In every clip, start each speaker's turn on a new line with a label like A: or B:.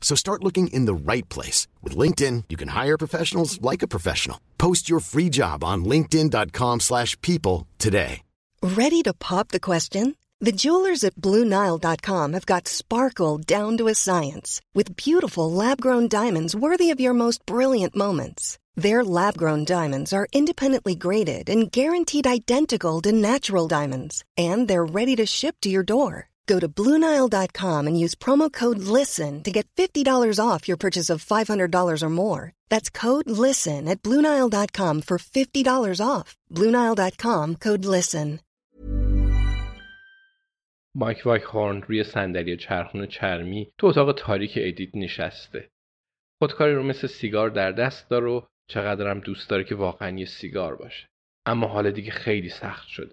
A: So start looking in the right place. With LinkedIn, you can hire professionals like a professional. Post your free job on linkedin.com slash people today.
B: Ready to pop the question? The jewelers at BlueNile.com have got sparkle down to a science with beautiful lab-grown diamonds worthy of your most brilliant moments. Their lab-grown diamonds are independently graded and guaranteed identical to natural diamonds, and they're ready to ship to your door. Go to BlueNile.com and use promo code LISTEN to get $50 off your purchase of $500 or more. That's code LISTEN at BlueNile.com for $50 off. BlueNile.com code LISTEN.
C: مایک وایکهورن روی صندلی چرخون چرمی تو اتاق تاریک edit نشسته. خودکاری رو مثل سیگار در دست داره و چقدرم دوست داره که واقعا یه سیگار باشه. اما حال دیگه خیلی سخت شده.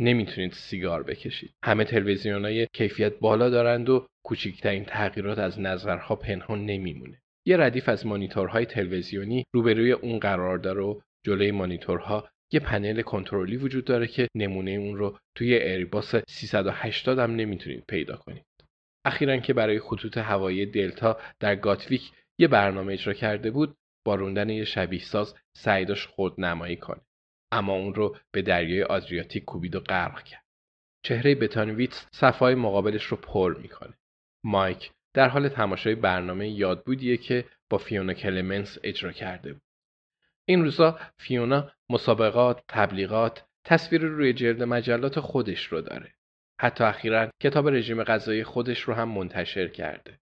C: نمی‌تونید سیگار بکشید. همه تلویزیونای کیفیت بالا دارند و کوچکترین تغییرات از نظرها پنهان نمیمونه. یه ردیف از مانیتورهای تلویزیونی روبروی اون قرار داره و جلوی مانیتورها یه پنل کنترلی وجود داره که نمونه اون رو توی ایرباس 380 هم نمی‌تونید پیدا کنید. اخیرا که برای خطوط هوایی دلتا در گاتویک یه برنامه اجرا کرده بود با روندن یه شبیه ساز سعی خود نمایی کنه. اما اون رو به دریای آدریاتیک کوبید و غرق کرد. چهره بتانویتس صفای مقابلش رو پر می‌کنه. مایک در حال تماشای برنامه یادبودیه که با فیونا کلمنس اجرا کرده بود. این روزا فیونا مسابقات، تبلیغات، تصویر روی جلد مجلات خودش رو داره. حتی اخیرا کتاب رژیم غذایی خودش رو هم منتشر کرده.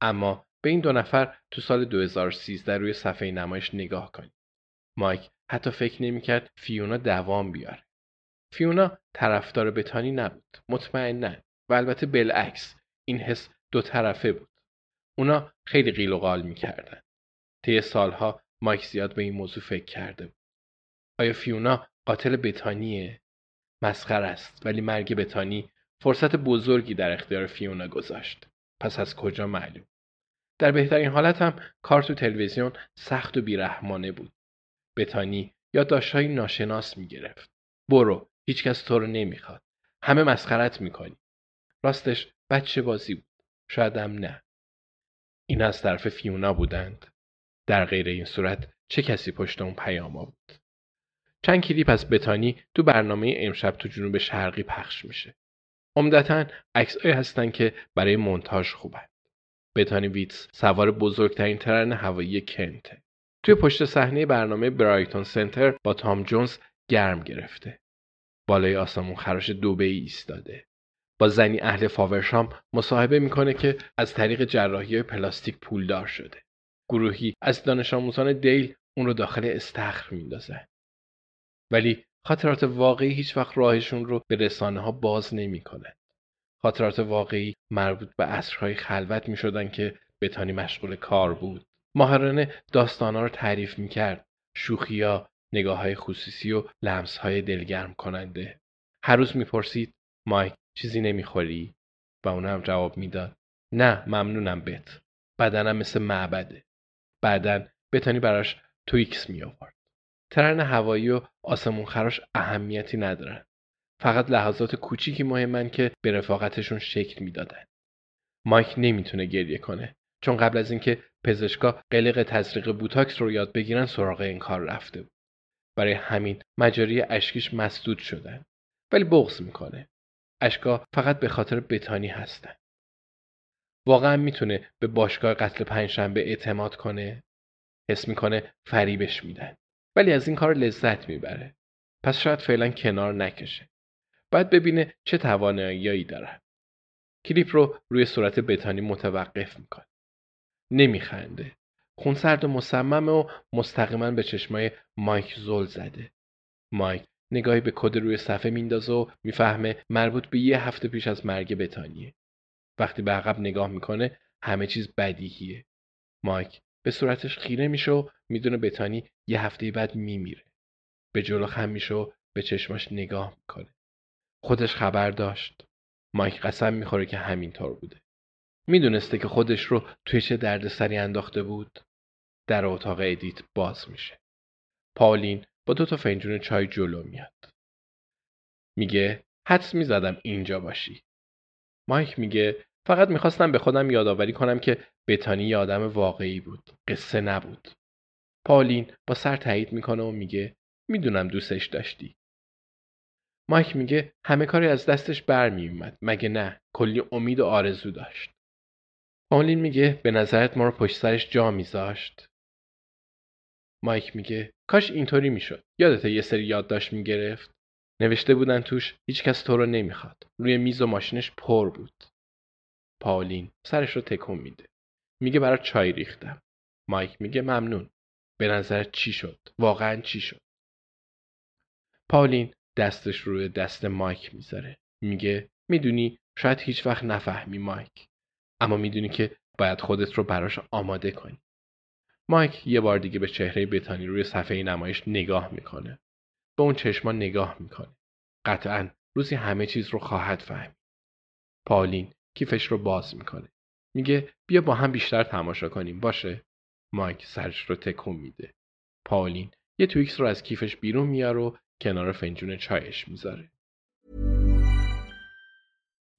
C: اما به این دو نفر تو سال 2013 روی صفحه نمایش نگاه کنید. مایک حتی فکر نمی‌کرد فیونا دوام بیاره. فیونا طرفدار بتانی نبود. مطمئنا و البته بالعکس این حس دو طرفه بود. اونا خیلی قیل و قال می‌کردن. طی سالها مایک زیاد به این موضوع فکر کرده بود. آیا فیونا قاتل بتانیه؟ مسخر است ولی مرگ بتانی فرصت بزرگی در اختیار فیونا گذاشت. پس از کجا معلوم؟ در بهترین حالت هم کار تو تلویزیون سخت و بیرحمانه بود. بتانی یادداشتهایی ناشناس می‌گرفت. برو هیچکس تو رو نمی‌خواد. همه مسخرت می‌کنی. راستش بچه بازی بود. شاید هم نه. این از طرف فیونا بودند. در غیر این صورت چه کسی پشت اون پیاما بود؟ چند کلیپ از بتانی تو برنامه امشب تو جنوب شرقی پخش میشه. عمدتا عکسهایی هستن که برای مونتاژ خوبن. بتانی ویتس سوار بزرگترین ترن هوایی کنته. توی پشت صحنه برنامه برایتون سنتر با تام جونز گرم گرفته. بالای آسمون خراش دوبه ای ایستاده. با زنی اهل فاورشام مصاحبه می‌کنه که از طریق جراحی پلاستیک پولدار شده. گروهی از دانش آموزان دیل اون رو داخل استخر میندازن. ولی خاطرات واقعی هیچ وقت راهشون رو به رسانه ها باز نمی‌کنه. خاطرات واقعی مربوط به عصرهای خلوت می شدن که بتانی مشغول کار بود. ماهرانه داستانها رو تعریف می کرد. شوخیا، نگاه های خصوصی و لمس های دلگرم کننده. هر روز می‌پرسید مایک چیزی نمی‌خوری؟ و اونم جواب می‌داد نه ممنونم بت. بدنم مثل معبده. بعدا بتانی براش تویکس می آورد. ترن هوایی و آسمون خراش اهمیتی ندارن. فقط لحظات کوچیکی مهمن که به رفاقتشون شکل می‌دادن. مایک نمی‌تونه گریه کنه چون قبل از اینکه پزشکا قلق تزریق بوتاکس رو یاد بگیرن سراغ این کار رفته بود. برای همین مجاری اشکیش مسدود شدن. ولی بغض می‌کنه. اشکا فقط به خاطر بتانی هستن. واقعا می‌تونه به باشگاه قتل پنجشنبه اعتماد کنه؟ حس می‌کنه فریبش میدن. ولی از این کار لذت می‌بره. پس شاید فعلا کنار نکشه. باید ببینه چه تواناییایی دارن. کلیپ رو روی صورت بتانی متوقف می‌کنه. نمیخنده. خونسرد و مصممه و مستقیما به چشمای مایک زل زده. مایک نگاهی به کد روی صفحه میندازه و می‌فهمه مربوط به یه هفته پیش از مرگ بتانیه. وقتی به عقب نگاه می‌کنه همه چیز بدیهیه. مایک به صورتش خیره میشه و می‌دونه بتانی یه هفته بعد میمیره. به جلو خم میشه و به چشماش نگاه می‌کنه. خودش خبر داشت. مایک قسم می‌خوره که همینطور بوده. می‌دونسته که خودش رو توی چه دردسری انداخته بود. در اتاق edit باز میشه. پاولین با دو تا فنجون چای جلو میاد. میگه حدس می‌زدم اینجا باشی. مایک میگه فقط می‌خواستم به خودم یادآوری کنم که بتانی یه آدم واقعی بود. قصه نبود. پاولین با سر تایید می‌کنه و میگه می‌دونم دوستش داشتی. مایک میگه همه کاری از دستش برمیومد مگه نه کلی امید و آرزو داشت. پاولین میگه به نظرت ما رو پشت سرش جا میذاشت. مایک میگه کاش اینطوری می‌شد. یادته یه سری یادداشت می‌گرفت؟ نوشته بودن توش هیچکس تو رو نمی‌خواد. روی میز و ماشینش پر بود. پاولین سرش رو تکون میده. میگه برای چای ریختم. مایک میگه ممنون. به نظر چی شد؟ واقعا چی شد؟ پاولین دستش روی دست مایک می‌ذاره. میگه می‌دونی شاید هیچ وقت نفهمی مایک. اما می‌دونی که باید خودت رو براش آماده کنی. مایک یه بار دیگه به چهره بتانی روی صفحه نمایش نگاه می‌کنه. به اون چشما نگاه می‌کنه. قطعا روزی همه چیز رو خواهد فهمید. پالین کیفش رو باز می‌کنه. میگه بیا با هم بیشتر تماشا کنیم باشه؟ مایک سرش رو تکون میده. پالین یه تویکس رو از کیفش بیرون میاره و کنار فنجون چایش می‌ذاره.